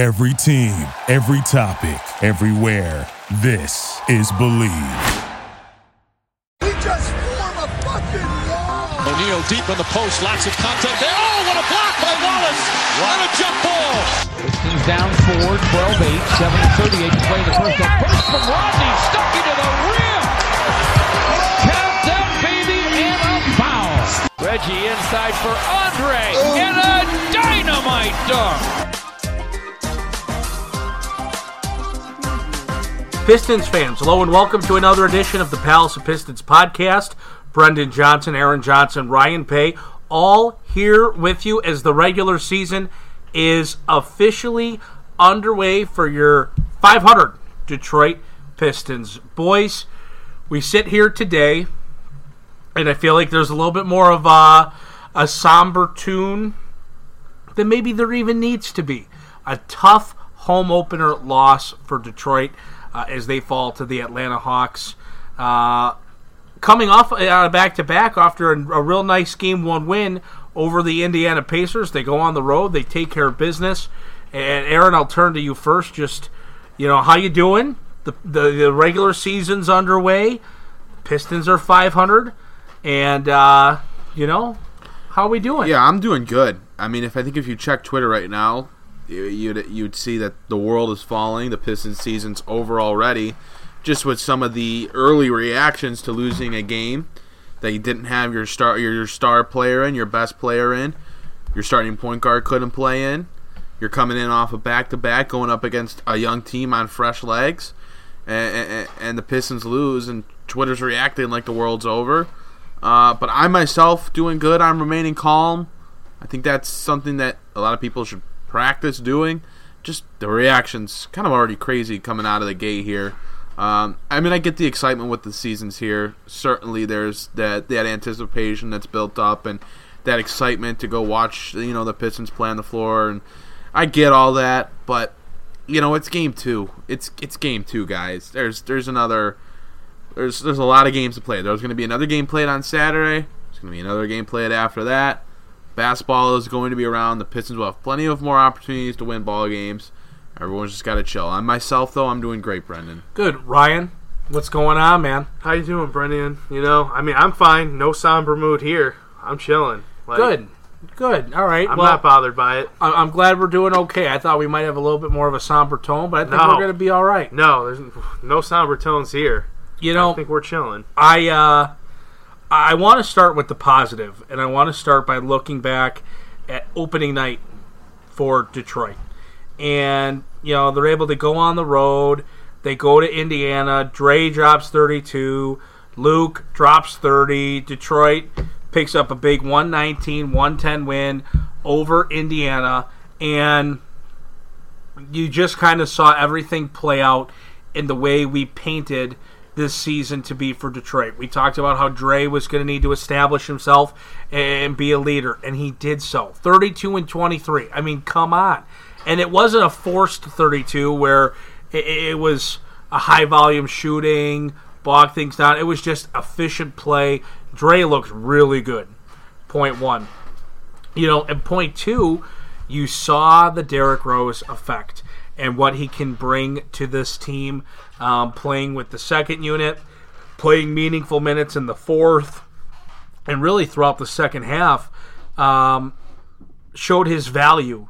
Every team, every topic, everywhere. This is Believe. We just form a fucking wall. O'Neal deep in the post, lots of contact there. Oh, what a block by Wallace! And a jump ball. Pistons down four, 12 8, 7 38 to play the first. A burst from Rodney, stuck into the rim. Count that baby and a foul. Reggie inside for Andre and a dynamite dunk. Pistons fans, hello and welcome to another edition of the Palace of Pistons podcast. Brendan Johnson, Aaron Johnson, Ryan Paye, all here with you as the regular season is officially underway for your 500 Detroit Pistons. Boys, we sit here today, and I feel like there's a little bit more of a, a somber tune than maybe there even needs to be. A tough home opener loss for Detroit uh, as they fall to the Atlanta Hawks. Uh, coming off a back to back after a, a, real nice game one win over the Indiana Pacers, they go on the road, they take care of business. And Aaron, I'll turn to you first. Just you know, how you doing? The the, the regular season's underway. Pistons are 500, and uh, you know, how are we doing? Yeah, I'm doing good. I mean, if I think if you check Twitter right now, you'd you'd see that the world is falling. The Pistons season's over already, just with some of the early reactions to losing a game that you didn't have your star your star player in, your best player in, your starting point guard couldn't play in. You're coming in off a of back to back, going up against a young team on fresh legs, and, and, and, the Pistons lose, and Twitter's reacting like the world's over. Uh, but I myself doing good. I'm remaining calm. I think that's something that a lot of people should practice doing. Just the reactions kind of already crazy coming out of the gate here. Um, I mean, I get the excitement with the seasons here. Certainly, there's that that anticipation that's built up and that excitement to go watch you know the Pistons play on the floor, and I get all that. But you know, it's game two. It's it's game two, guys. There's there's another. There's there's a lot of games to play. There's going to be another game played on Saturday. There's going to be another game played after that. Basketball is going to be around. The Pistons will have plenty of more opportunities to win ball games. Everyone's just got to chill. On myself, though, I'm doing great, Brendan. Good, Ryan. What's going on, man? How you doing, Brendan? You know, I mean, I'm fine. No somber mood here. I'm chilling. Like, Good. Good. All right. I'm well, not bothered by it. I'm glad we're doing okay. I thought we might have a little bit more of a somber tone, but I think no. we're going to be all right. No, there's no somber tones here. You know, I think we're chilling. I uh, I want to start with the positive, and I want to start by looking back at opening night for Detroit. And, you know, they're able to go on the road. They go to Indiana. Dre drops 32. Luke drops 30. Detroit picks up a big 119 110 win over Indiana. And you just kind of saw everything play out in the way we painted this season to be for Detroit. We talked about how Dre was going to need to establish himself and be a leader, and he did so. 32 and 23. I mean, come on. And it wasn't a forced 32 where it, was a high volume shooting, bog things down. It was just efficient play. Dre looked really good. Point one. You know, and point two, you saw the Derrick Rose effect and what he can bring to this team, um, playing with the second unit, playing meaningful minutes in the fourth, and really throughout the second half, um, showed his value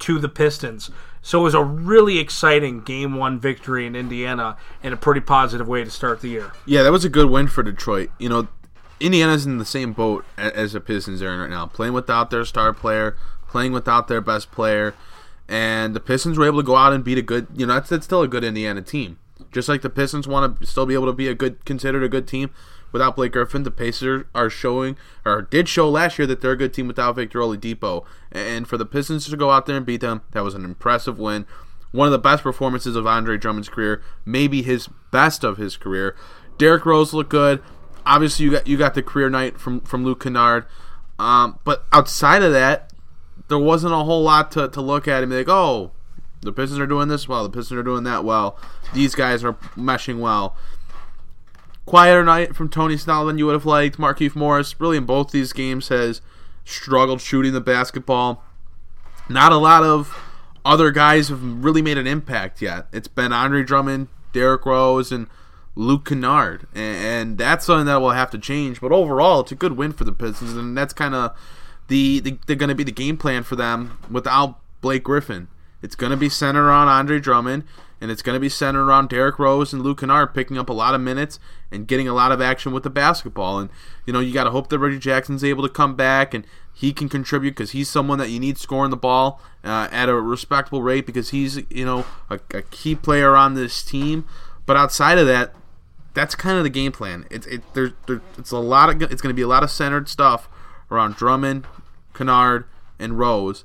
to the Pistons. So it was a really exciting game one victory in Indiana in a pretty positive way to start the year. Yeah, that was a good win for Detroit. You know, Indiana's in the same boat as the Pistons are in right now, playing without their star player, playing without their best player and the Pistons were able to go out and beat a good, you know, that's, that's still a good Indiana team. Just like the Pistons want to still be able to be a good, considered a good team without Blake Griffin. The Pacers are showing, or did show last year, that they're a good team without Victor Oladipo. And for the Pistons to go out there and beat them, that was an impressive win. One of the best performances of Andre Drummond's career, maybe his best of his career. Derrick Rose looked good. Obviously, you got you got the career night from from Luke Kennard. Um, but outside of that, there wasn't a whole lot to, to look at and be like, oh, the Pistons are doing this well, the Pistons are doing that well, these guys are meshing well. Quieter night from Tony Snell than you would have liked. Markieff Morris, really in both these games, has struggled shooting the basketball. Not a lot of other guys have really made an impact yet. It's been Andre Drummond, Derrick Rose, and Luke Kennard, and, and that's something that will have to change. But overall, it's a good win for the Pistons, and that's kind of the, the they're going to be the game plan for them without Blake Griffin. It's going to be centered on Andre Drummond, and it's going to be centered around Derrick Rose and Luke Kennard picking up a lot of minutes and getting a lot of action with the basketball. And you know, you got to hope that Reggie Jackson's able to come back and he can contribute because he's someone that you need scoring the ball uh, at a respectable rate because he's you know a, a key player on this team. But outside of that, that's kind of the game plan. It's it there's there, it's a lot of it's going to be a lot of centered stuff around Drummond, Kennard, and Rose,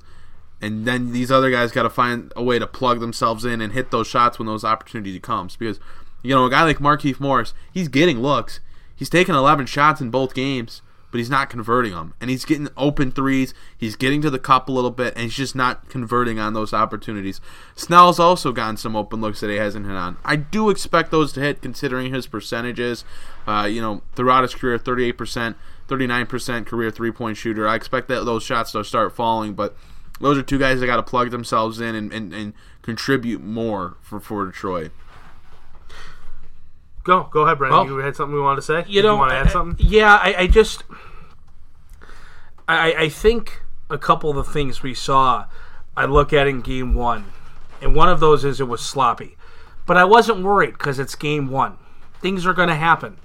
and then these other guys got to find a way to plug themselves in and hit those shots when those opportunities comes. Because you know a guy like Markieff Morris, he's getting looks. He's taken 11 shots in both games, but he's not converting them, and he's getting open threes. He's getting to the cup a little bit, and he's just not converting on those opportunities. Snell's also gotten some open looks that he hasn't hit on. I do expect those to hit, considering his percentages. Uh, you know, throughout his career, 38%, 39% career three point shooter. I expect that those shots to start falling, but those are two guys that got to plug themselves in and, and, and contribute more for, for Detroit. Go, go ahead, Brendan. Well, you had something we wanted to say? You know, want to add I- something? Yeah, I, I just, I, I think a couple of the things we saw, I look at in game one, and one of those is it was sloppy, but I wasn't worried because it's game one. Things are going to happen,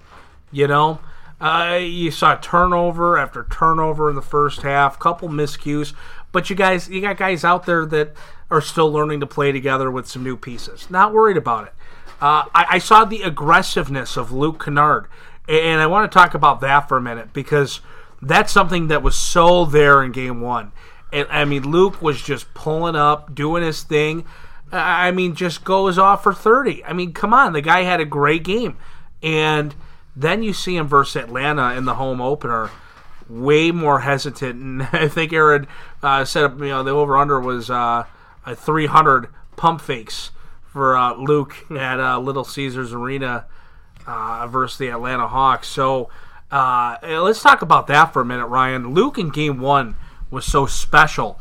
you know. Uh, you saw turnover after turnover in the first half, couple miscues, but you guys, you got guys out there that are still learning to play together with some new pieces. Not worried about it. Uh, I, I saw the aggressiveness of Luke Kennard, and I want to talk about that for a minute because that's something that was so there in game one. And I mean, Luke was just pulling up, doing his thing. I I mean, just goes off for 30. I mean, come on, the guy had a great game. And then you see him versus Atlanta in the home opener, way more hesitant. And I think Aaron uh, up. you know, the over under was uh, a 300 pump fakes for uh, Luke at uh, Little Caesars Arena uh, versus the Atlanta Hawks. So uh, let's talk about that for a minute, Ryan. Luke in game one was so special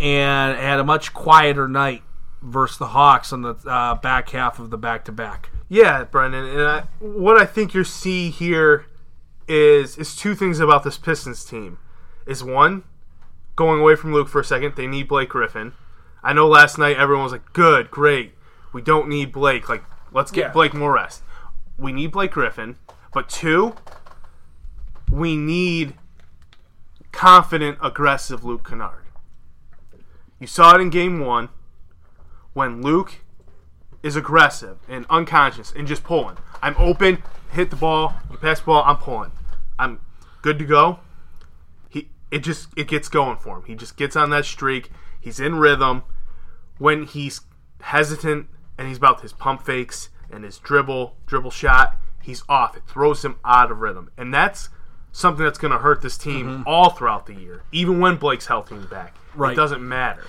and had a much quieter night versus the Hawks on the back half of the back to back. Yeah, Brendan. And I, what I think you see here is is two things about this Pistons team. Is one, going away from Luke for a second, they need Blake Griffin. I know last night everyone was like, "Good, great. We don't need Blake. Like, let's get Yeah. Blake more rest." We need Blake Griffin, but two, we need confident, aggressive Luke Kennard. You saw it in game one when Luke is aggressive and unconscious and just pulling. I'm open, hit the ball, you pass the ball, I'm pulling. I'm good to go. He it just it gets going for him. He just gets on that streak. He's in rhythm. When he's hesitant and he's about his pump fakes and his dribble, dribble shot, he's off. It throws him out of rhythm. And that's something that's going to hurt this team mm-hmm. all throughout the year, even when Blake's healthy and back. Right. It doesn't matter.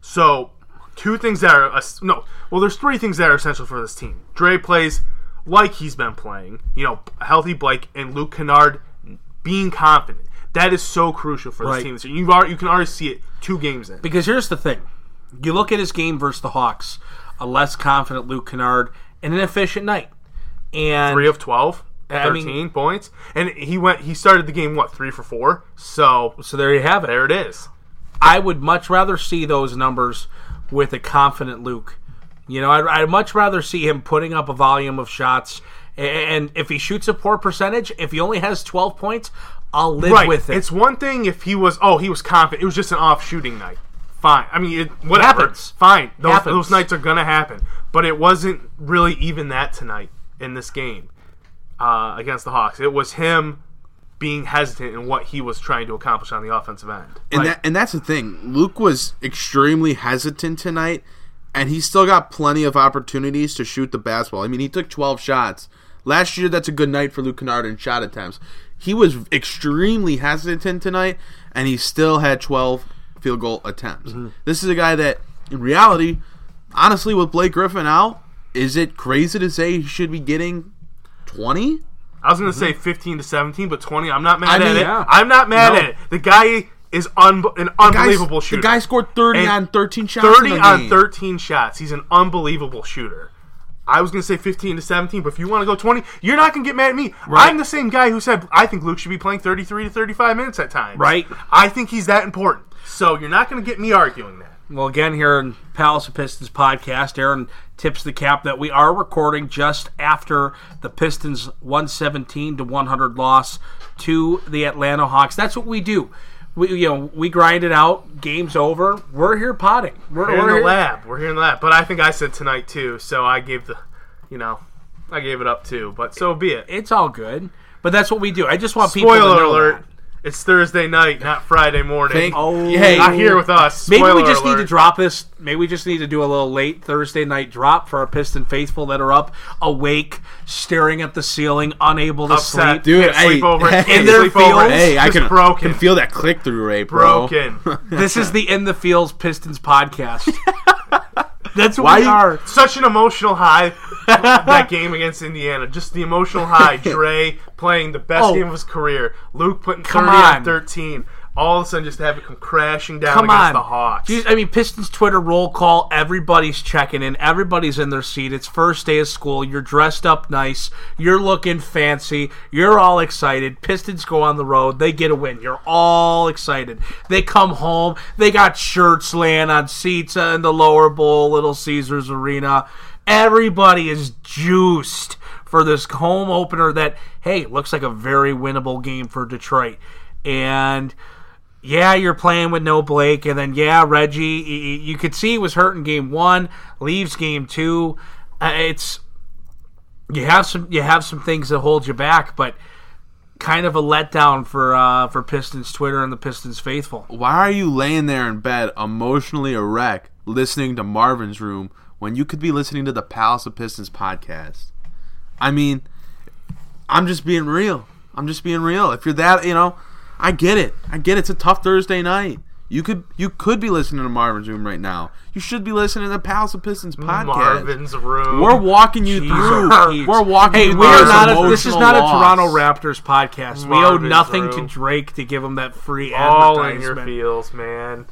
So, two things that are no. Well, there's three things that are essential for this team. Dre plays like he's been playing. You know, healthy Blake and Luke Kennard being confident. That is so crucial for this Right. team. So you've already, you can already see it two games in. Because here's the thing: you look at his game versus the Hawks, a less confident Luke Kennard, and an efficient night. And Three of 12, I 13 mean- points, and he went. He started the game what three for four. So so there you have it. there it is. I would much rather see those numbers with a confident Luke. You know, I'd, I'd much rather see him putting up a volume of shots. A- And if he shoots a poor percentage, if he only has 12 points, I'll live Right. with it. It's one thing if he was. Oh, he was confident. It was just an off shooting night. Fine. I mean, it, whatever. Happens. Fine. Those, Happens. those nights are gonna happen. But it wasn't really even that tonight in this game uh, against the Hawks. It was him being hesitant in what he was trying to accomplish on the offensive end. And that and that's the thing. Luke was extremely hesitant tonight, and he still got plenty of opportunities to shoot the basketball. I mean, he took 12 shots. Last year, that's a good night for Luke Kennard in shot attempts. He was extremely hesitant tonight, and he still had 12 field goal attempts. Mm-hmm. This is a guy that, in reality, honestly, with Blake Griffin out, is it crazy to say he should be getting 20? I was gonna mm-hmm. say 15 to 17, but 20. I'm not mad I at mean- it. Yeah. I'm not mad No. at it. The guy is un- an unbelievable shooter. The guy scored 30 And on 13 shots. in 30 the on game. 13 shots. He's an unbelievable shooter. I was going to say 15 to 17, but if you want to go 20, you're not going to get mad at me. I'm the same guy who said I think Luke should be playing 33 to 35 minutes at times. Right. I think he's that important. So you're not going to get me arguing that. Well, again, here in Palace of Pistons podcast, Aaron tips the cap that we are recording just after the Pistons 117 to 100 loss to the Atlanta Hawks. That's what we do. We, you know, we grind it out. Game's over. We're here potting. We're, We're in we're the here- lab. We're here in the lab. But I think I said tonight too, so I gave the, you know, I gave it up too. But so be it. It's all good. But that's what we do. I just want people to Spoiler alert. that. It's Thursday night, not Friday morning. Thank- Oh, Hey, not here with us. Maybe we Spoiler just need to drop this. Maybe we just need to do a little late Thursday night drop for our Piston faithful that are up, awake, staring at the ceiling, unable to upset. sleep. Dude, Can't hey, sleep over it. hey, in their sleep over it. fields, Hey, I can, broken. can feel that click through rate, bro. broken. This is the In the Fields Pistons podcast. That's what Why we you- are. Such an emotional high that game against Indiana. Just the emotional high. Dre playing the best Oh. game of his career. Luke putting Come 30 on on. 13. All of a sudden, just have it come crashing down Come against on. the Hawks. Jeez, I mean, Pistons Twitter roll call. Everybody's checking in. Everybody's in their seat. It's first day of school. You're dressed up nice. You're looking fancy. You're all excited. Pistons go on the road. They get a win. You're all excited. They come home. They got shirts laying on seats in the lower bowl, Little Caesars Arena. Everybody is juiced for this home opener that, hey, looks like a very winnable game for Detroit. And yeah, you're playing with no Blake, and then yeah, Reggie. You could see he was hurt in game one, leaves game two. Uh, It's you have some you have some things that hold you back, but kind of a letdown for uh, for Pistons Twitter and the Pistons faithful. Why are you laying there in bed, emotionally a wreck, listening to Marvin's Room when you could be listening to the Palace of Pistons podcast? I mean, I'm just being real. I'm just being real. If you're that, you know, I get it. I get it. It's a tough Thursday night. You could you could be listening to Marvin's Room right now. You should be listening to the Palace of Pistons podcast. Marvin's room. We're walking you through. We're walking Hey, you we are not. A, this is not a. Toronto Raptors podcast. We owe nothing room. to Drake to give him that free all in your feels, man.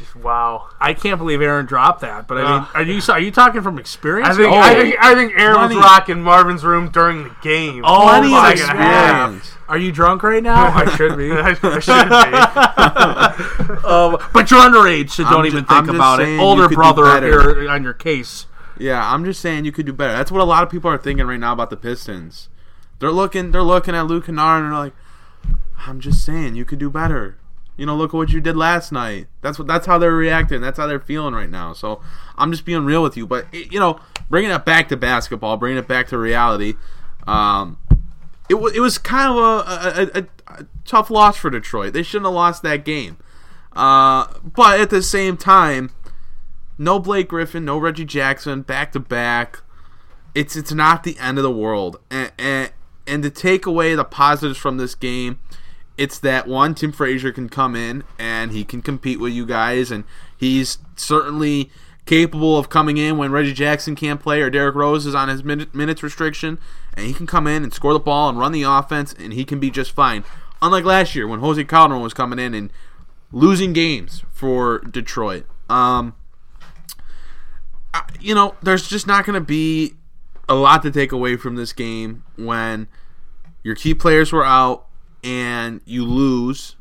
Just wow. I can't believe Aaron dropped that. But I mean, Ugh. are you are you talking from experience? I think Oh. I think I think Aaron was rocking Marvin's room during the game. Oh Plenty my of God. experience. Are you drunk right now? I should be. I, I should be. Um, but you're underage, so don't I'm even think I'm just about it. saying you Older could do brother better. here on your case. Yeah, I'm just saying you could do better. That's what a lot of people are thinking right now about the Pistons. They're looking, they're looking at Luke Kennard and they're like, "I'm just saying you could do better." You know, look at what you did last night. That's what. That's how they're reacting. That's how they're feeling right now. So I'm just being real with you. But it, you know, bringing it back to basketball, bringing it back to reality. Um, it was it was kind of a, a, a, a tough loss for Detroit. They shouldn't have lost that game. Uh, but at the same time, no Blake Griffin, no Reggie Jackson, back to back. It's it's not the end of the world, and, and and to take away the positives from this game, it's that one Tim Frazier can come in and he can compete with you guys, and he's certainly capable of coming in when Reggie Jackson can't play or Derrick Rose is on his minute, minutes restriction, and he can come in and score the ball and run the offense, and he can be just fine. Unlike last year when Jose Calderon was coming in and losing games for Detroit. Um, you know, there's just not going to be a lot to take away from this game when your key players were out and you lose.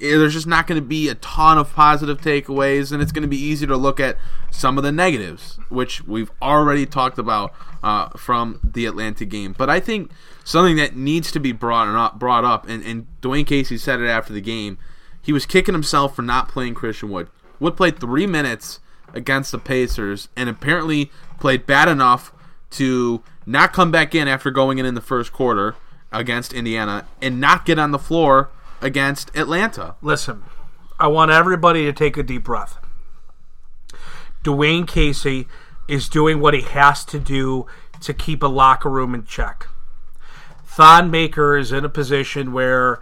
Eh, There's just not going to be a ton of positive takeaways, and it's going to be easy to look at some of the negatives, which we've already talked about uh, from the Atlanta game. But I think something that needs to be brought up, brought up, and, and Dwane Casey said it after the game. He was kicking himself for not playing Christian Wood. Wood played three minutes against the Pacers, and apparently played bad enough to not come back in after going in in the first quarter against Indiana and not get on the floor against Atlanta. Listen, I want everybody to take a deep breath. Dwane Casey is doing what he has to do to keep a locker room in check. Thon Maker is in a position where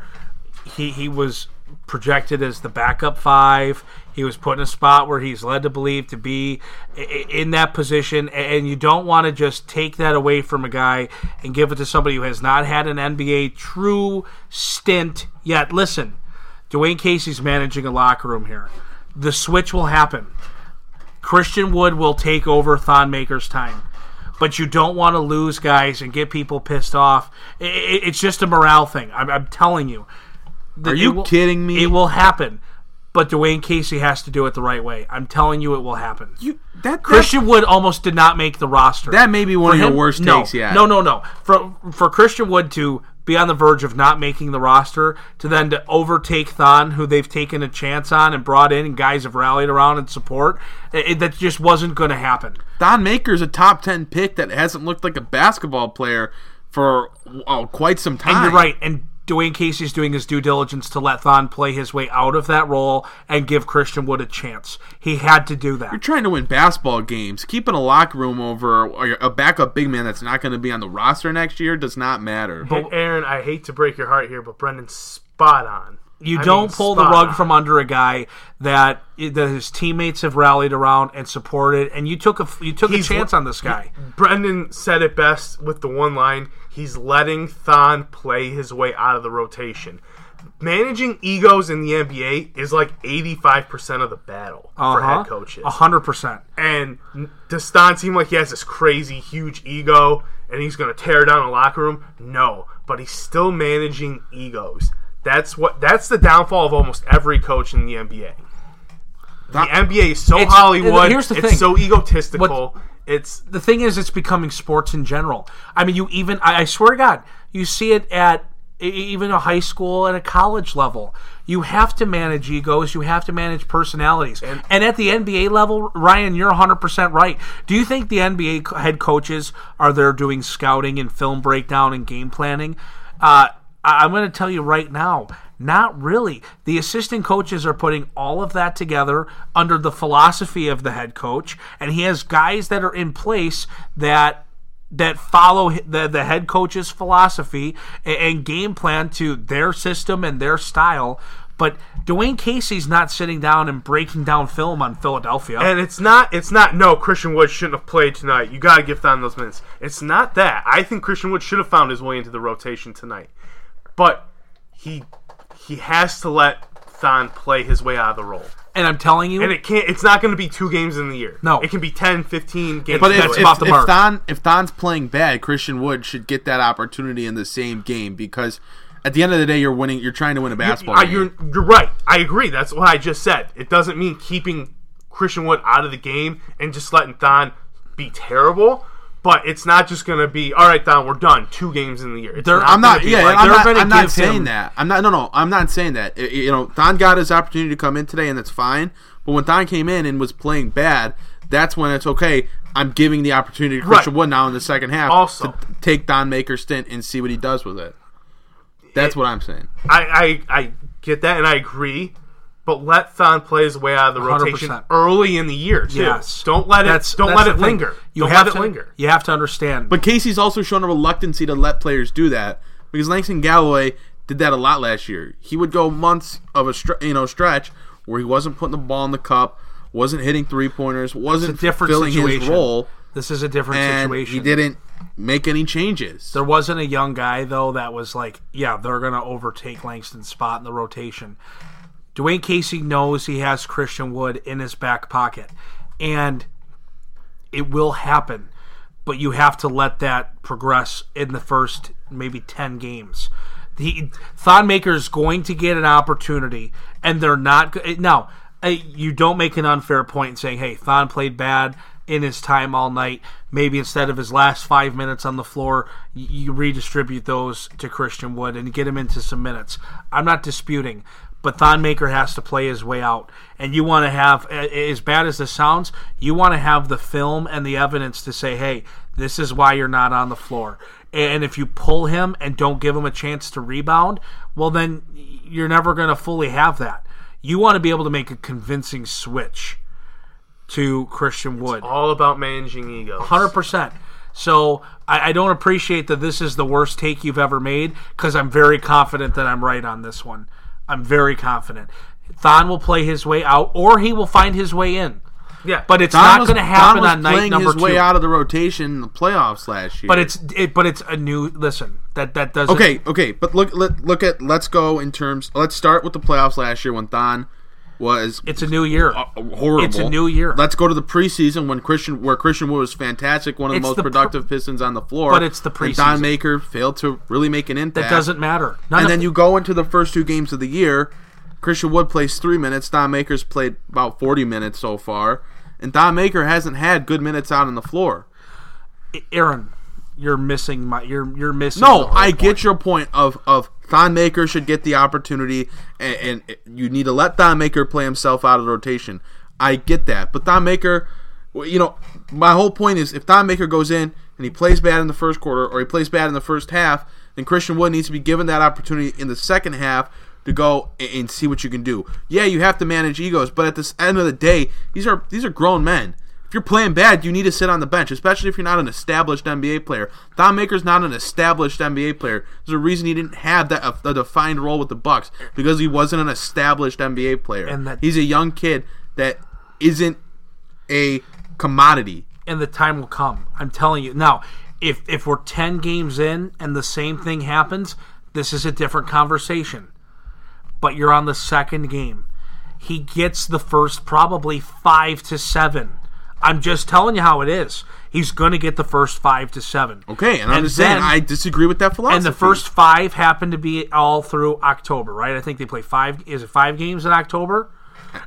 he he was projected as the backup five. He was put in a spot where he's led to believe to be in that position, and you don't want to just take that away from a guy and give it to somebody who has not had an NBA true stint yet. Listen, Dwane Casey's managing a locker room here. The switch will happen. Christian Wood will take over Thon Maker's time. But you don't want to lose guys and get people pissed off. It's just a morale thing. I'm, I'm telling you. Are you will- kidding me? It will happen. But Dwane Casey has to do it the right way. I'm telling you, it will happen. You, that, Christian Wood almost did not make the roster. That may be one For of your worst no, takes yet. No, no, no. For for Christian Wood to be on the verge of not making the roster, to then to overtake Thon, who they've taken a chance on and brought in, and guys have rallied around and support, it, it- that just wasn't going to happen. Thon Maker's a top 10 pick that hasn't looked like a basketball player for oh, quite some time. And you're right. And Dwane Casey's doing his due diligence to let Thon play his way out of that role and give Christian Wood a chance. He had to do that. You're trying to win basketball games. Keeping a locker room over a backup big man that's not going to be on the roster next year does not matter. Hey, Aaron, I hate to break your heart here, but Brendan's spot on. You I don't mean, pull the rug from under a guy that that his teammates have rallied around and supported, and you took a you took He's a chance on this guy. Brendan said it best with the one line. He's letting Thon play his way out of the rotation. Managing egos in the NBA is like 85% of the battle for Uh-huh. head coaches. A hundred percent. And does Thon seem like he has this crazy, huge ego and he's going to tear down a locker room? No, but he's still managing egos. That's what. That's the downfall of almost every coach in the NBA. The NBA is so It's- Hollywood. here's the it's thing. so egotistical. What- it's The thing is, it's becoming sports in general. I mean, you even I, I swear to God, you see it at even a high school and a college level. You have to manage egos. You have to manage personalities. And, at the NBA level, Ryan, you're 100% right. Do you think the NBA head coaches are there doing scouting and film breakdown and game planning? Uh, I- I'm going to tell you right now, not really. The assistant coaches are putting all of that together under the philosophy of the head coach, and he has guys that are in place that that follow the, the head coach's philosophy and, and game plan to their system and their style. But Dwane Casey's not sitting down and breaking down film on Philadelphia. And it's not it's not no Christian Wood shouldn't have played tonight. You got to give Thon those minutes. It's not that. I think Christian Wood should have found his way into the rotation tonight. But he he has to let Thon play his way out of the role. and I'm telling you, And it can't it's not going to be two games in the year. No. It can be 10, 15 games. But in if, the That's if, year. about the if mark. Thon if Thon's playing bad, Christian Wood should get that opportunity in the same game because at the end of the day, you're winning. You're trying to win a basketball I- game. you're, you're right. I agree. That's what I just said. It doesn't mean keeping Christian Wood out of the game and just letting Thon be terrible. But it's not just going to be all right. Thon, we're done. Two games in the year. They're- I'm not. Yeah, like- I'm not. I'm not saying him- that. I'm not. No, no. I'm not saying that. I- you know, Thon got his opportunity to come in today, and that's fine. But when Thon came in and was playing bad, that's when it's okay. I'm giving the opportunity to Christian Right. Wood now in the second half Also- to take Thon Maker's stint and see what he does with it. That's what I'm saying. I, I I get that and I agree, but let Thon play his way out of the 100%. rotation early in the year too. yes, Don't let it That's- don't that's let the it thing. linger. You don't have let to it linger. You have to understand. But Casey's also shown a reluctancy to let players do that because Langston Galloway did that a lot last year. He would go months of a stre- you know stretch where he wasn't putting the ball in the cup, wasn't hitting three pointers, wasn't different filling situation. his role, This is a different and situation. he didn't make any changes. There wasn't a young guy though that was like, yeah, they're gonna overtake Langston's spot in the rotation. Dwane Casey knows he has Christian Wood in his back pocket, and it will happen. But you have to let that progress in the first maybe ten games. He Thon is going to get an opportunity, and they're not now. You don't make an unfair point saying, "Hey, Thon played bad in his time all night. Maybe instead of his last five minutes on the floor, you redistribute those to Christian Wood and get him into some minutes." I'm not disputing, but Thon Maker has to play his way out, and you want to have, as bad as this sounds, you want to have the film and the evidence to say, "Hey, this is why you're not on the floor." And if you pull him and don't give him a chance to rebound, well, then you're never going to fully have that. You want to be able to make a convincing switch to Christian Wood. All about managing egos. Hundred percent. So I, I don't appreciate that this is the worst take you've ever made because I'm very confident that I'm right on this one. I'm very confident. Thon will play his way out, or he will find his way in. Yeah. but it's Thon not going to happen on night playing number his way out of the rotation in the playoffs last year. but it's it, but it's a new listen that that doesn't okay, okay. But look, let, look at let's go in terms. Let's start with the playoffs last year when Thon was It's a new year. uh, horrible. It's a new year. Let's go to the preseason when Christian, where Christian Wood was fantastic, one of the most the pr- productive Pistons on the floor. But it's the And Thon preseason. Maker failed to really make an impact. that doesn't matter. None and then you go into the first two games of the year. Christian Wood plays three minutes. Thon Maker's played about forty minutes so far, and Thon Maker hasn't had good minutes out on the floor. Aaron, you're missing my. You're you're missing. No, I point. get your point of of Thon Maker should get the opportunity, and, and you need to let Thon Maker play himself out of the rotation. I get that, but Thon Maker, you know, my whole point is if Thon Maker goes in and he plays bad in the first quarter or he plays bad in the first half, then Christian Wood needs to be given that opportunity in the second half to go and, and see what you can do. Yeah, you have to manage egos, but at the end of the day, these are these are grown men. If you're playing bad, you need to sit on the bench, especially if you're not an established NBA player. Thon Maker's not an established NBA player. There's a reason he didn't have that a, a defined role with the Bucks because he wasn't an established NBA player. And that- he's a young kid that isn't a commodity. and the time will come. I'm telling you. Now, if if we're 10 games in and the same thing happens, this is a different conversation. But you're on the second game. He gets the first probably 5 to 7. I'm just telling you how it is. He's going to get the first 5 to 7. Okay, and I'm And just saying I disagree with that philosophy. And the first 5 happen to be all through October, right? I think they play 5 is it 5 games in October?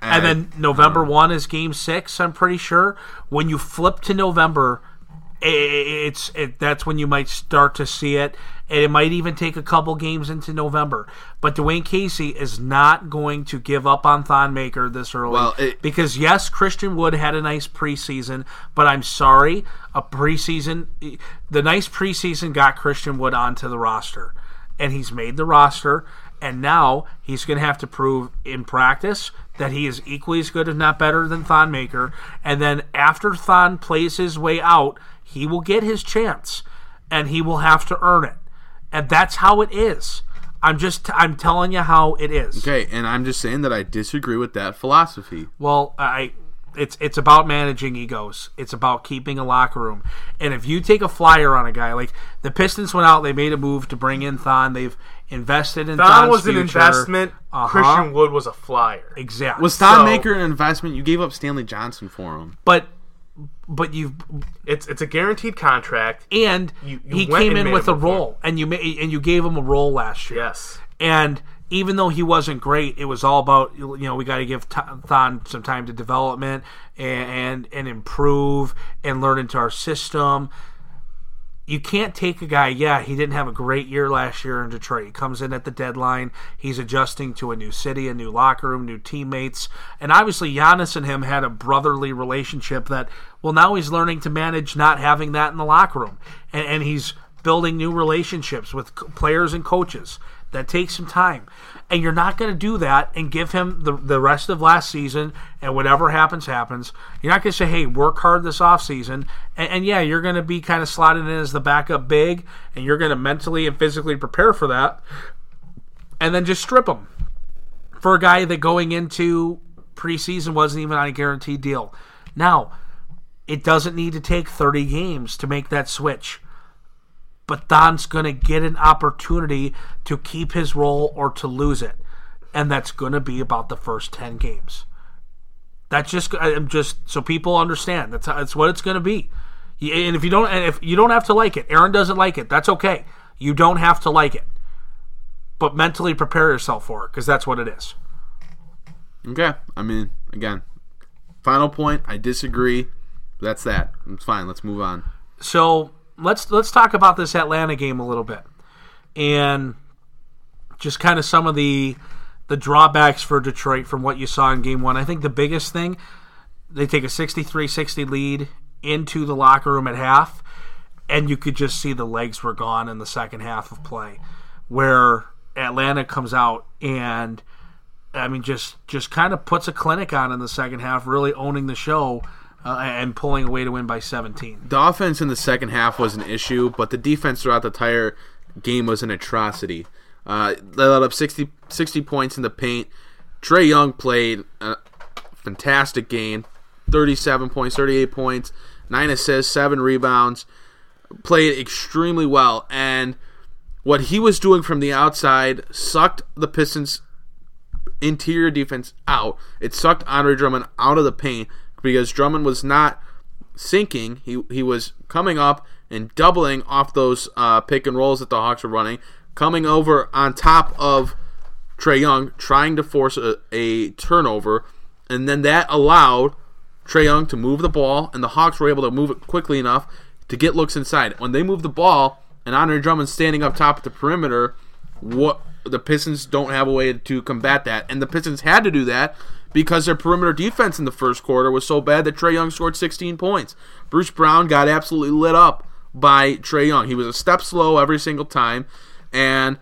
and uh, then November one is Game Six. I'm pretty sure. When you flip to November, it's it, that's when you might start to see it, and it might even take a couple games into November. But Dwane Casey is not going to give up on Thon Maker this early. Well, it- because yes, Christian Wood had a nice preseason, but I'm sorry, a preseason, the nice preseason got Christian Wood onto the roster, and he's made the roster, and now he's going to have to prove in practice that he is equally as good, if not better, than Thon Maker, and then after Thon plays his way out, he will get his chance, and he will have to earn it, and that's how it is. I'm just I'm telling you how it is. okay, and I'm just saying that I disagree with that philosophy. Well, I it's it's about managing egos. It's about keeping a locker room. And if you take a flyer on a guy like the Pistons went out, they made a move to bring in Thon. They've invested in Thon Thon's was an investment. Uh-huh. Christian Wood was a flyer. Exactly. Was Thon So- Maker an investment? You gave up Stanley Johnson for him. but but you It's it's a guaranteed contract. and You- you he came in with a a move for him. role and you ma- and you gave him a role last year. Yes. And even though he wasn't great, it was all about you know we got to give Thon some time to development and, and and improve and learn into our system. You can't take a guy. Yeah, he didn't have a great year last year in Detroit. He comes in at the deadline. He's adjusting to a new city, a new locker room, new teammates, and obviously Giannis and him had a brotherly relationship. That well, now he's learning to manage not having that in the locker room, and, and he's building new relationships with players and coaches. That takes some time. And you're not going to do that and give him the, the rest of last season and whatever happens, happens. You're not going to say, hey, work hard this offseason. And, and yeah, you're going to be kind of slotted in as the backup big and you're going to mentally and physically prepare for that. And then just strip him for a guy that going into preseason wasn't even on a guaranteed deal. Now, it doesn't need to take 30 games to make that switch but Thon's going to get an opportunity to keep his role or to lose it. And that's going to be about the first 10 games. That's just I'm just so people understand. That's how, that's what it's going to be. And if you don't and if you don't have to like it, Aaron doesn't like it. That's okay. You don't have to like it. But mentally prepare yourself for it because that's what it is. Okay, I mean, again, final point. I disagree. That's that. It's fine. Let's move on. So let's let's talk about this Atlanta game a little bit, and just kind of some of the the drawbacks for Detroit from what you saw in Game One. I think the biggest thing they take a 63-60 lead into the locker room at half, and you could just see the legs were gone in the second half of play, where Atlanta comes out and. I mean, just just kind of puts a clinic on in the second half, really owning the show uh, and pulling away to win by 17. The offense in the second half was an issue, but the defense throughout the entire game was an atrocity. Uh, they let up 60, 60 points in the paint. Trae Young played a fantastic game. 37 points, 38 points, nine assists, seven rebounds. Played extremely well, and what he was doing from the outside sucked the Pistons' interior defense out. It sucked Andre Drummond out of the paint because Drummond was not sinking. He he was coming up and doubling off those uh, pick and rolls that the Hawks were running, coming over on top of Trae Young, trying to force a, a turnover, and then that allowed Trae Young to move the ball, and the Hawks were able to move it quickly enough to get looks inside. When they moved the ball, and Andre Drummond standing up top at the perimeter, what the Pistons don't have a way to combat that, and the Pistons had to do that because their perimeter defense in the first quarter was so bad that Trae Young scored 16 points. Bruce Brown got absolutely lit up by Trae Young. He was a step slow every single time, and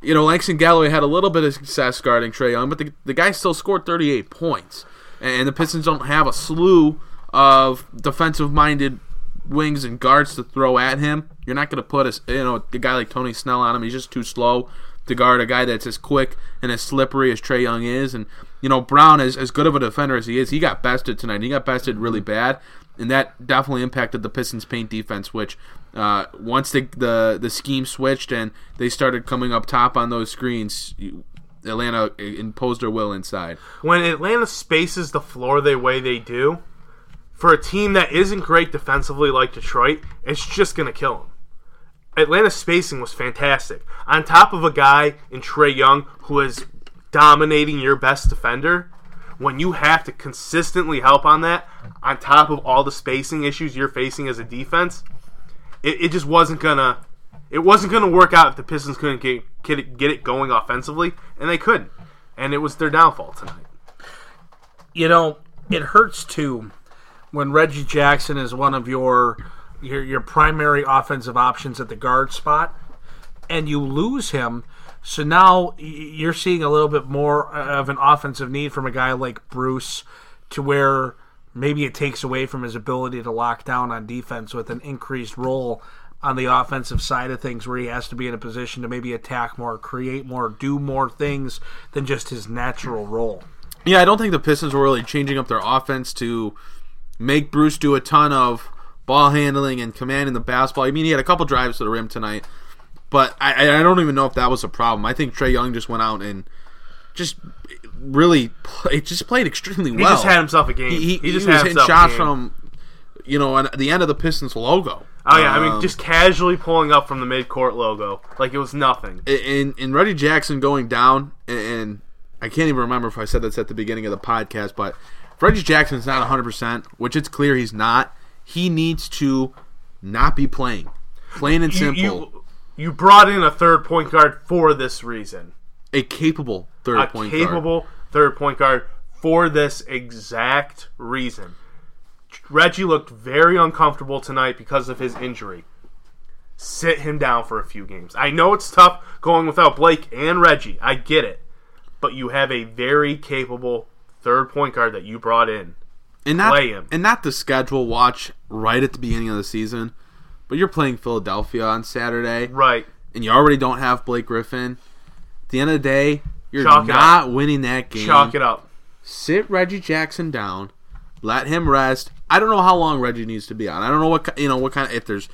you know Langston Galloway had a little bit of success guarding Trae Young, but the, the guy still scored 38 points, and the Pistons don't have a slew of defensive-minded wings and guards to throw at him. You're not going to put a you know a guy like Tony Snell on him. He's just too slow to guard a guy that's as quick and as slippery as Trae Young is. And you know Brown, as as good of a defender as he is, he got bested tonight. He got bested really bad, and that definitely impacted the Pistons' paint defense. Which uh, once the, the the scheme switched and they started coming up top on those screens. Atlanta imposed their will inside. When Atlanta spaces the floor the way they do, for a team that isn't great defensively like Detroit, it's just going to kill them. Atlanta's spacing was fantastic. On top of a guy in Trae Young who is dominating your best defender, when you have to consistently help on that, on top of all the spacing issues you're facing as a defense, it, it just wasn't gonna it wasn't gonna work out if the Pistons couldn't get get it, get it going offensively, and they couldn't, and it was their downfall tonight. You know, it hurts too when Reggie Jackson is one of your your your primary offensive options at the guard spot, and you lose him. So now you're seeing a little bit more of an offensive need from a guy like Bruce, to where maybe it takes away from his ability to lock down on defense with an increased role on the offensive side of things where he has to be in a position to maybe attack more, create more, do more things than just his natural role. Yeah, I don't think the Pistons were really changing up their offense to make Bruce do a ton of ball handling and commanding the basketball. I mean, he had a couple drives to the rim tonight, but I, I don't even know if that was a problem. I think Trae Young just went out and just really play, just played extremely well. He just had himself a game. He, he, he just he was hitting shots from you know at the end of the Pistons logo. Oh yeah, I mean, Um, just casually pulling up from the midcourt logo like it was nothing. and and Reggie Jackson going down, and, and I can't even remember if I said this at the beginning of the podcast, but if Reggie Jackson's not 100, percent which it's clear he's not. He needs to not be playing, plain and simple. you you brought in a third point guard for this reason. a capable third a point guard. A capable third point guard for this exact reason. Reggie looked very uncomfortable tonight because of his injury. Sit him down for a few games. I know it's tough going without Blake and Reggie. I get it. But you have a very capable third point guard that you brought in. And not play him. and not the schedule watch right at the beginning of the season, but you're playing Philadelphia on Saturday, Right. and you already don't have Blake Griffin. At the end of the day, you're Chalk not winning that game. Chalk it up. sit Reggie Jackson down, let him rest. I don't know how long Reggie needs to be on. I don't know what you know what kind of if there's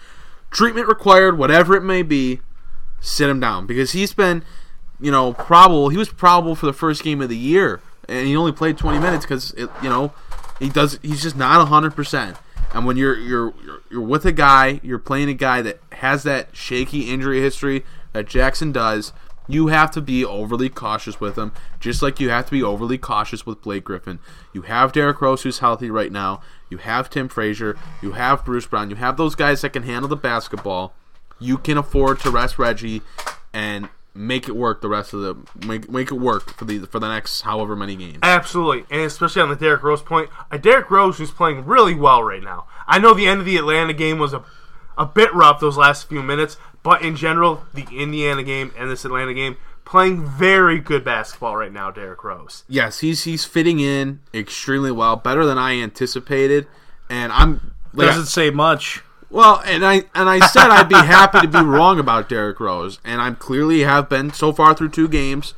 treatment required, whatever it may be, sit him down because he's been, you know, probable. He was probable for the first game of the year, and he only played 20 minutes because you know he does. He's just not 100. percent And when you're you're you're you're with a guy, you're playing a guy that has that shaky injury history that Jackson does. You have to be overly cautious with him, just like you have to be overly cautious with Blake Griffin. You have Derrick Rose, who's healthy right now. You have Tim Frazier. You have Bruce Brown. You have those guys that can handle the basketball. You can afford to rest Reggie and make it work the rest of the make make it work for the for the next however many games. Absolutely, and especially on the Derrick Rose point, a Derrick Rose who's playing really well right now. I know the end of the Atlanta game was a a bit rough those last few minutes, but in general, the Indiana game and this Atlanta game playing very good basketball right now. Derrick Rose. Yes, he's he's fitting in extremely well, better than I anticipated, and I'm like, Doesn't say much. Well, and I and I said I'd be happy to be wrong about Derrick Rose, and I'm clearly have been so far through two games.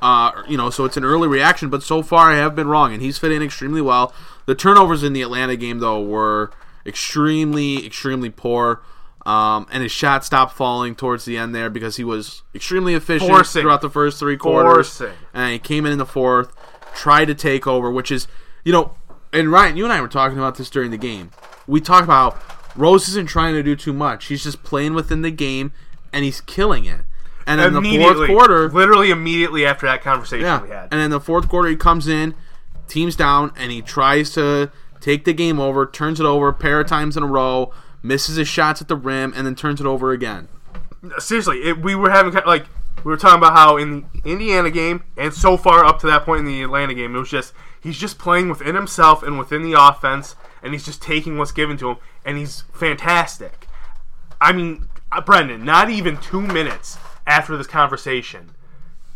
Uh, you know, so it's an early reaction, but so far I have been wrong, and he's fitting extremely well. The turnovers in the Atlanta game though were extremely, extremely poor. Um, and his shot stopped falling towards the end there because he was extremely efficient Forcing. throughout the first three quarters. Forcing. And he came in in the fourth, tried to take over, which is, you know, and Ryan, you and I were talking about this during the game. We talked about Rose isn't trying to do too much. He's just playing within the game, and he's killing it. And in the fourth quarter, literally immediately after that conversation yeah, we had. and in the fourth quarter, he comes in, team's down, and he tries to take the game over, turns it over a pair of times in a row, misses his shots at the rim, and then turns it over again. seriously, it, we were having like we were talking about how in the Indiana game and so far up to that point in the Atlanta game, it was just he's just playing within himself and within the offense, and he's just taking what's given to him, and he's fantastic. I mean, uh, Brendan, not even two minutes after this conversation,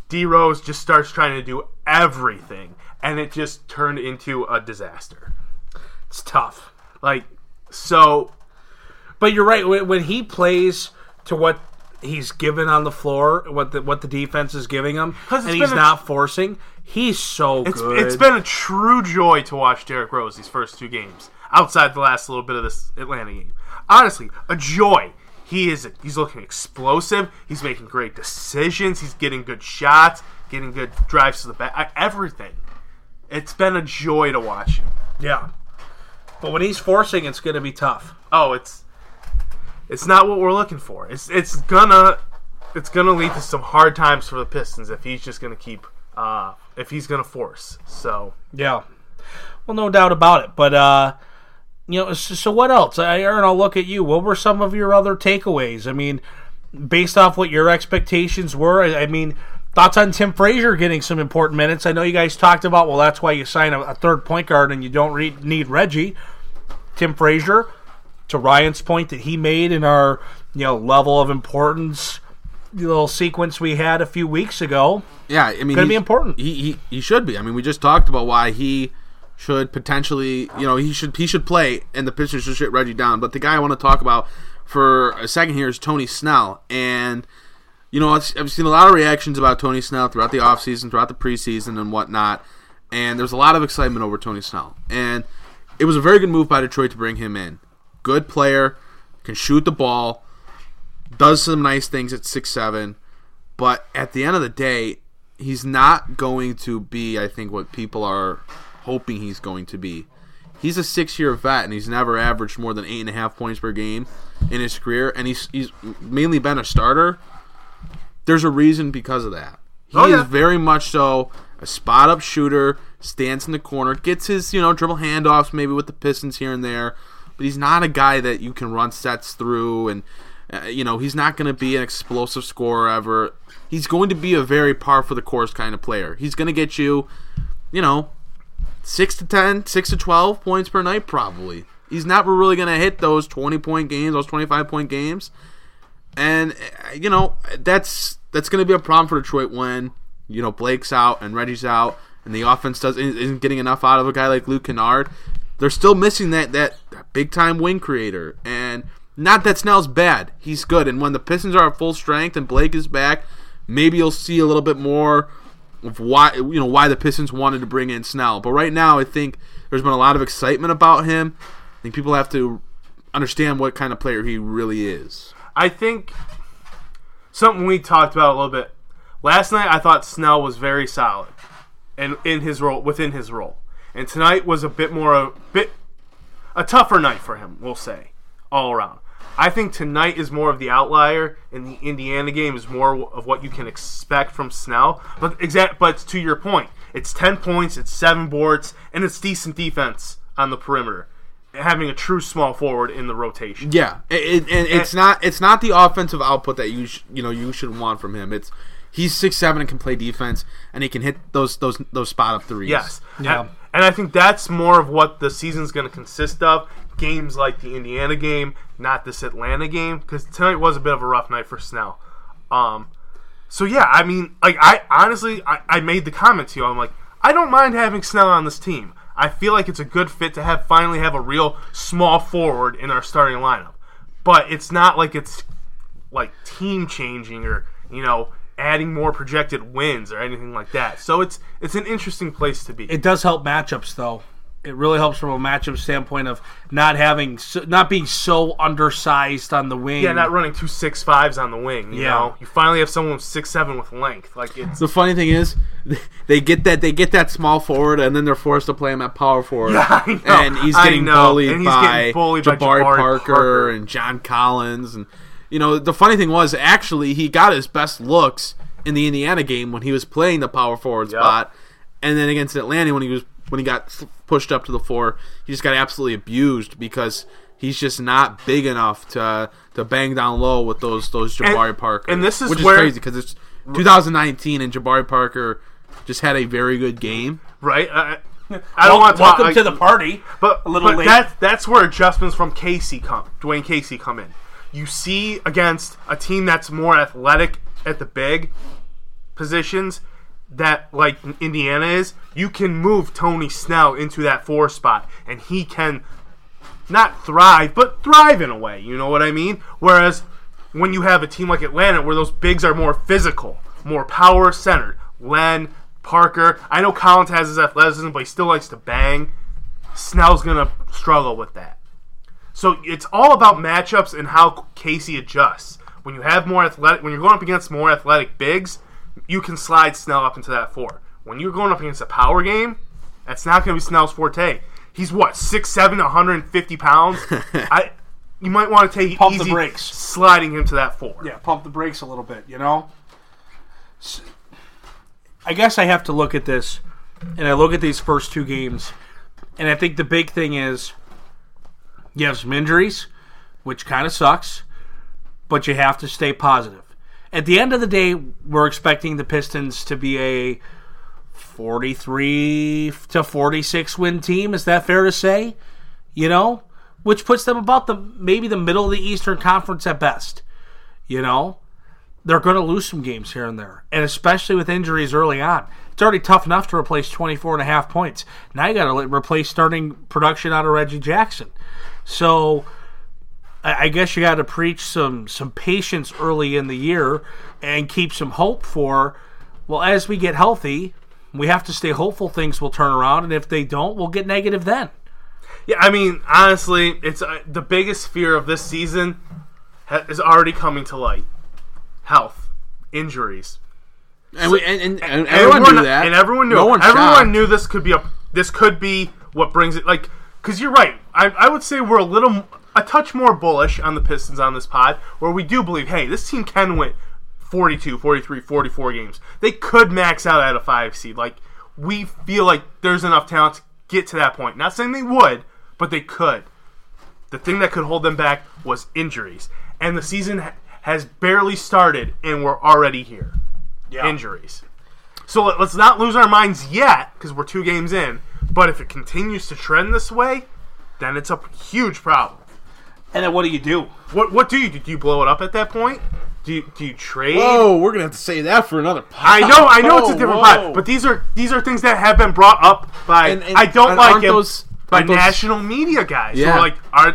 D Rose just starts trying to do everything, and it just turned into a disaster. It's tough. Like so, But you're right. When, when he plays to what he's given on the floor, what the what the defense is giving him, and he's a- not forcing, he's so It's, good. it's been a true joy to watch Derrick Rose these first two games, outside the last little bit of this Atlanta game. Honestly, a joy. He is he's looking explosive. He's making great decisions. He's getting good shots, getting good drives to the back. Everything. It's been a joy to watch him. yeah. But when he's forcing, it's going to be tough. Oh, it's it's not what we're looking for. It's it's gonna it's gonna lead to some hard times for the Pistons if he's just gonna keep uh if he's gonna force. So Yeah. Well, no doubt about it. But uh, you know, so, what else? I, Aaron, I'll look at you. What were some of your other takeaways? I mean, based off what your expectations were, I, I mean, thoughts on Tim Frazier getting some important minutes. I know you guys talked about. Well, that's why you sign a, a third point guard and you don't re- need Reggie. Tim Frazier, to Ryan's point that he made in our you know level of importance little sequence we had a few weeks ago. Yeah, I mean, Gonna be important. He, he he should be. I mean, we just talked about why he should potentially, you know, he should he should play, and the Pistons should shut Reggie down. But the guy I want to talk about for a second here is Tony Snell, and you know, I've I've seen a lot of reactions about Tony Snell throughout the offseason, throughout the preseason, and whatnot. And there's a lot of excitement over Tony Snell, and it was a very good move by Detroit to bring him in. Good player, can shoot the ball, does some nice things at six seven, but at the end of the day, he's not going to be, I think, what people are hoping he's going to be. He's a six year vet and he's never averaged more than eight and a half points per game in his career, and he's he's mainly been a starter. There's a reason because of that. He Oh, yeah. is very much so a spot up shooter, stands in the corner, gets his, you know, dribble handoffs maybe with the Pistons here and there, but he's not a guy that you can run sets through and uh, you know, he's not going to be an explosive scorer ever. He's going to be a very par for the course kind of player. He's going to get you, you know, 6 to 10, 6 to 12 points per night probably. He's not really going to hit those 20 point games, those 25 point games. And uh, you know, that's that's going to be a problem for Detroit when, you know, Blake's out and Reggie's out and the offense doesn't isn't getting enough out of a guy like Luke Kennard. They're still missing that that, big time wing creator. And not that Snell's bad. He's good. And when the Pistons are at full strength and Blake is back, maybe you'll see a little bit more of why you know why the Pistons wanted to bring in Snell. But right now, I think there's been a lot of excitement about him. I think people have to understand what kind of player he really is. I think something we talked about a little bit last night. I thought Snell was very solid, and in his role within his role, and tonight was a bit more a bit a tougher night for him. We'll say all around. I think tonight is more of the outlier, and the Indiana game is more of what you can expect from Snell. But exact, but to your point, it's ten points, it's seven boards, and it's decent defense on the perimeter, having a true small forward in the rotation. Yeah, it, it, and it's not it's not the offensive output that you sh- you know you should want from him. It's he's six seven and can play defense, and he can hit those those those spot up threes. Yes. Yeah. And, and I think that's more of what the season's going to consist of. Games like the Indiana game, not this Atlanta game, because tonight was a bit of a rough night for Snell. Um, so yeah, I mean, like I honestly, I, I made the comment to you. I'm like, I don't mind having Snell on this team. I feel like it's a good fit to have finally have a real small forward in our starting lineup. But it's not like it's like team changing or you know adding more projected wins or anything like that. So it's it's an interesting place to be. It does help matchups though. It really helps from a matchup standpoint of not having, so, not being so undersized on the wing. Yeah, not running two six fives on the wing. You Yeah. know, you finally have someone six seven with length. Like it's The funny thing is, they get that they get that small forward, and then they're forced to play him at power forward. Yeah, I know. And he's I getting know. bullied And he's by getting bullied by Jabari, Jabari Parker, Parker. and John Collins, and you know the funny thing was actually he got his best looks in the Indiana game when he was playing the power forward Yep. spot, and then against Atlanta when he was when he got pushed up to the floor, he just got absolutely abused because. He's just not big enough to to bang down low with those those Jabari And- Parker, and this is which is where- crazy because it's 2019 and Jabari Parker just had a very good game. right. I, I don't want to Welcome talk, to the party. But a little but late. That, that's where adjustments from Casey come, Dwane Casey come in. You see against a team that's more athletic at the big positions, that like Indiana is, you can move Tony Snell into that four spot, and he can not thrive, but thrive in a way. You know what I mean? Whereas when you have a team like Atlanta, where those bigs are more physical, more power centered, Len, Parker. I know Collins has his athleticism, but he still likes to bang. Snell's gonna struggle with that. So it's all about matchups and how Casey adjusts. When you have more athletic, when you're going up against more athletic bigs, you can slide Snell up into that four. When you're going up against a power game, that's not going to be Snell's forte. He's what 6'7", 150 pounds. I, you might want to take Pump the easy brakes. sliding him to that four. yeah, pump the brakes a little bit, you know? I guess I have to look at this, and I look at these first two games, and I think the big thing is you have some injuries, which kind of sucks, but you have to stay positive. At the end of the day, we're expecting the Pistons to be a 43 to 46 win team. Is that fair to say? You know, which puts them about the maybe the middle of the Eastern Conference at best. You know, they're going to lose some games here and there, and especially with injuries early on. It's already tough enough to replace 24 and a half points. Now you got to replace starting production out of Reggie Jackson. So I guess you got to preach some some patience early in the year and keep some hope for. Well, as we get healthy, we have to stay hopeful things will turn around, and if they don't, we'll get negative then. Yeah, I mean, honestly, it's uh, the biggest fear of this season ha- is already coming to light: health, injuries. And, we, and, and, and And everyone we're knew that. and everyone knew. No one everyone shocked. knew this could be a. This could be what brings it. Like, because you're right. I, I would say we're a little, a touch more bullish on the Pistons on this pod, where we do believe, hey, this team can win 42, 43, 44 games. They could max out at a five seed. Like, we feel like there's enough talent to get to that point. Not saying they would, but they could. The thing that could hold them back was injuries, and the season has barely started, and we're already here injuries. So let, us not lose our minds yet because we're two games in. But if it continues to trend this way, then it's a huge problem. And then what do you do? What what do you do? Do you blow it up at that point? Do you, do you trade? Oh, we're gonna have to say that for another. Pod. I know, I know it's a different whoa. pot, but these are these are things that have been brought up by And- and I don't like it those- by those- national media guys. Yeah. Who are like, are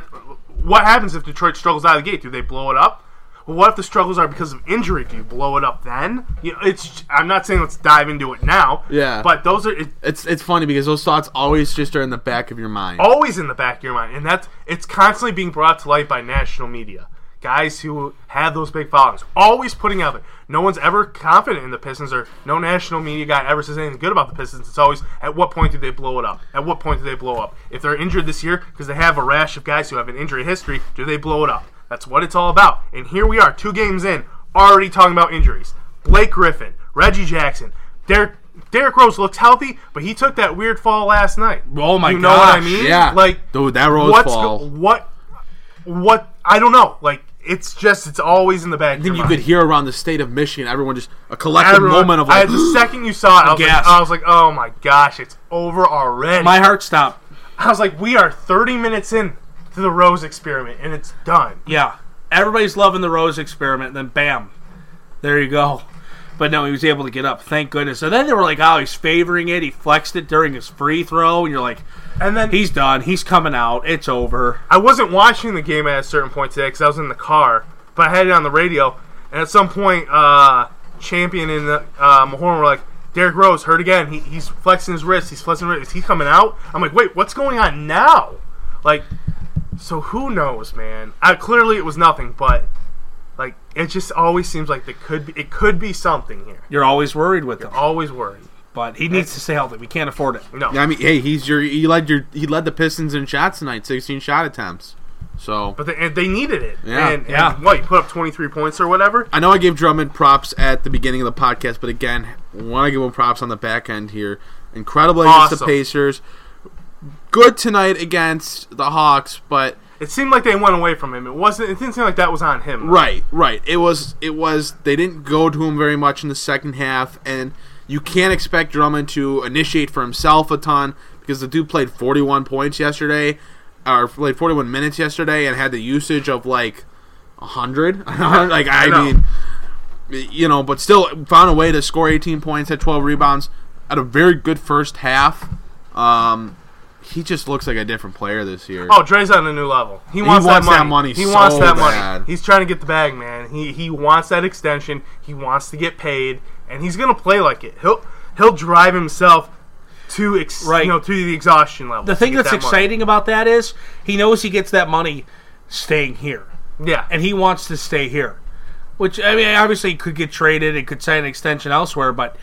what happens if Detroit struggles out of the gate? Do they blow it up? Well, what if the struggles are because of injury? Do you blow it up then? You know, it's. I'm not saying let's dive into it now. Yeah. but those are it, It's it's funny because those thoughts always just are in the back of your mind. always in the back of your mind, and that's it's constantly being brought to light by national media. Guys who have those big followings, always putting out there. No one's ever confident in the Pistons, or no national media guy ever says anything good about the Pistons. It's always at what point do they blow it up? At what point do they blow up? If they're injured this year because they have a rash of guys who have an injury history, do they blow it up? That's what it's all about. And here we are, two games in, already talking about injuries. Blake Griffin, Reggie Jackson, Derek. Derrick Rose looks healthy, but he took that weird fall last night. Oh my god! you know what I mean? yeah. like Dude, that Rose what's fall. Go- what? What? I don't know. Like it's just it's always in the back. I think you could hear around the state of Michigan, everyone just a collective Everyone, moment of like, had the second you saw it, I was, like, I was like, oh my gosh, it's over already. My heart stopped. I was like, we are 30 minutes in to the Rose experiment, and it's done. Yeah. Everybody's loving the Rose experiment, and then bam. There you go. But no, he was able to get up. Thank goodness. And then they were like, oh, he's favoring it. He flexed it during his free throw. And you're like, And then he's done. He's coming out. It's over. I wasn't watching the game at a certain point today because I was in the car, but I had it on the radio. And at some point, uh, Champion and the, uh, Mahorn were like, Derrick Rose hurt again. He, he's flexing his wrist. He's flexing his wrist. Is he coming out? I'm like, wait, what's going on now? Like, so who knows, man? I, clearly, it was nothing, but like, it just always seems like it could be. It could be something here. You're always worried with him, Always worried. but he needs to stay healthy. We can't afford it. No. Yeah, I mean, hey, he's your he led your he led the Pistons in shots tonight, sixteen shot attempts. So But they, and they needed it. Yeah. And, and Yeah. what, you put up 23 points or whatever? I know I gave Drummond props at the beginning of the podcast, but again, want to give him props on the back end here. Incredible against the Pacers. Good tonight against the Hawks, but It seemed like they went away from him. It wasn't. It didn't seem like that was on him. right, right. It was it was they didn't go to him very much in the second half, and you can't expect Drummond to initiate for himself a ton because the dude played forty one points yesterday, or played forty one minutes yesterday, and had the usage of like hundred. like I, know. mean, you know, but still found a way to score 18 points, had 12 rebounds, had a very good first half. Um, he just looks like a different player this year. Oh, Dre's on a new level. He wants, wants that that money. money He so wants that bad. money. He's trying to get the bag, man. He he wants that extension. He wants to get paid, and he's gonna play like it. He'll he'll drive himself to ex, Right. you know to the exhaustion level. The thing that's that money. exciting about that is he knows he gets that money staying here, yeah, and he wants to stay here. Which I mean, obviously, he could get traded and could sign an extension elsewhere, but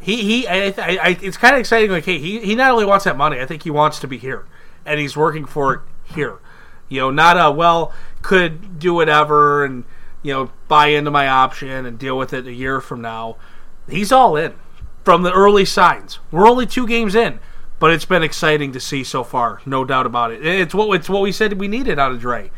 he he I, I, I, it's kind of exciting. Like, hey, he he not only wants that money, I think he wants to be here, and he's working for it here. You know, not a well could do whatever and you know buy into my option and deal with it a year from now. He's all in from the early signs. We're only two games in, but it's been exciting to see so far, no doubt about it. It's what it's what we said we needed out of Dre.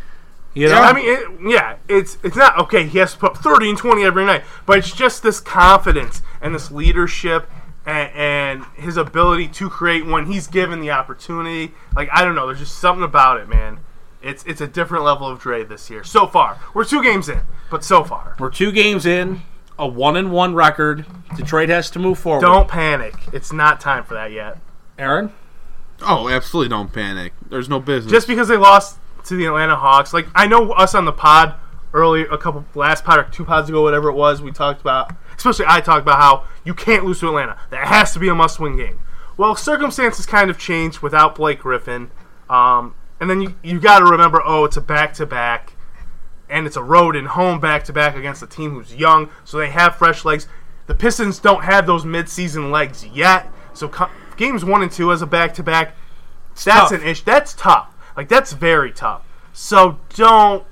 You know, Yeah, I mean, it, yeah, it's it's not okay. He has to put up thirty and twenty every night, but it's just this confidence and this leadership and, and his ability to create when he's given the opportunity. Like I don't know, there's just something about it, man. It's it's a different level of Dre this year so far. We're two games in, but so far, we're two games in, a one and one record. Detroit has to move forward. don't panic. It's not time for that yet. Aaron. Oh, absolutely don't panic. There's no business. just because they lost to the Atlanta Hawks. Like I know us on the pod earlier, a couple last pod or two pods ago, whatever it was, we talked about. Especially I talked about how you can't lose to Atlanta. That has to be a must-win game. Well, circumstances kind of changed without Blake Griffin, um, and then you you got to remember, oh, it's a back-to-back, and it's a road and home back-to-back against a team who's young, so they have fresh legs. The Pistons don't have those mid-season legs yet, so co- games one and two as a back-to-back that's tough. an issue. That's tough. Like that's very tough. So don't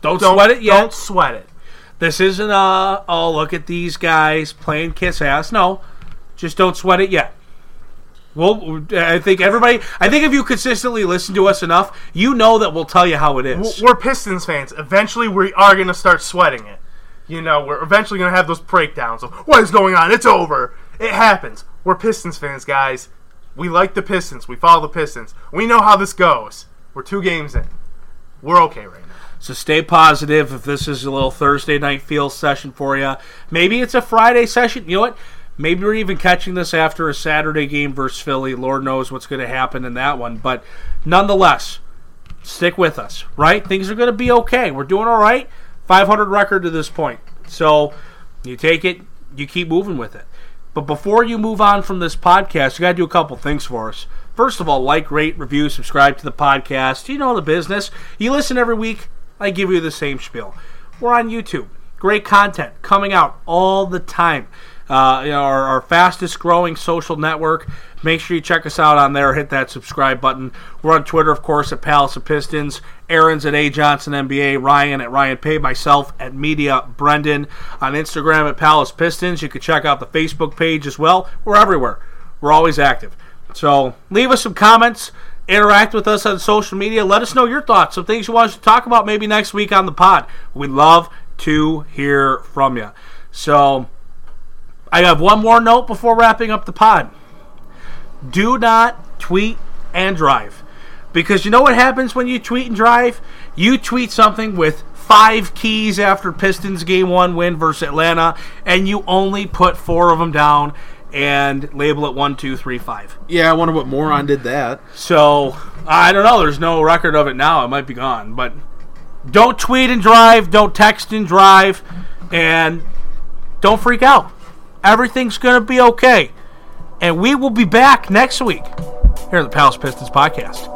Don't, don't sweat it yet. Don't sweat it. This isn't a oh look at these guys playing kiss ass. No, just don't sweat it yet. Well, I think everybody. I think if you consistently listen to us enough, you know that we'll tell you how it is. We're Pistons fans. Eventually, we are going to start sweating it. You know, we're eventually going to have those breakdowns of what is going on. It's over. It happens. We're Pistons fans, guys. We like the Pistons. We follow the Pistons. We know how this goes. We're two games in. We're okay right now. So stay positive. If this is a little Thursday night feel session for you, maybe it's a Friday session. You know what? Maybe we're even catching this after a Saturday game versus Philly. Lord knows what's going to happen in that one. But nonetheless, stick with us, right? Things are going to be okay. We're doing all right. 500 record to this point. So you take it, you keep moving with it. But before you move on from this podcast, you got to do a couple things for us. First of all, like, rate, review, subscribe to the podcast. You know the business. You listen every week, I give you the same spiel. We're on YouTube. Great content coming out all the time. Uh, you know, our, our fastest growing social network. Make sure you check us out on there. Hit that subscribe button. We're on Twitter, of course, at Palace of Pistons. Aaron's at A Johnson NBA. Ryan at Ryan Paye. Myself at Media Brendan. On Instagram at Palace Pistons. You can check out the Facebook page as well. We're everywhere. We're always active. So leave us some comments. Interact with us on social media. Let us know your thoughts. Some things you want us to talk about maybe next week on the pod. We'd love to hear from you. So I have one more note before wrapping up the pod. Do not tweet and drive. Because you know what happens when you tweet and drive? You tweet something with five keys after Pistons game one win versus Atlanta, and you only put four of them down and label it one, two, three, five. yeah, I wonder what moron did that. So I don't know. There's no record of it now. It might be gone. But don't tweet and drive. Don't text and drive. And don't freak out. Everything's going to be okay. And we will be back next week here at the Palace Pistons podcast.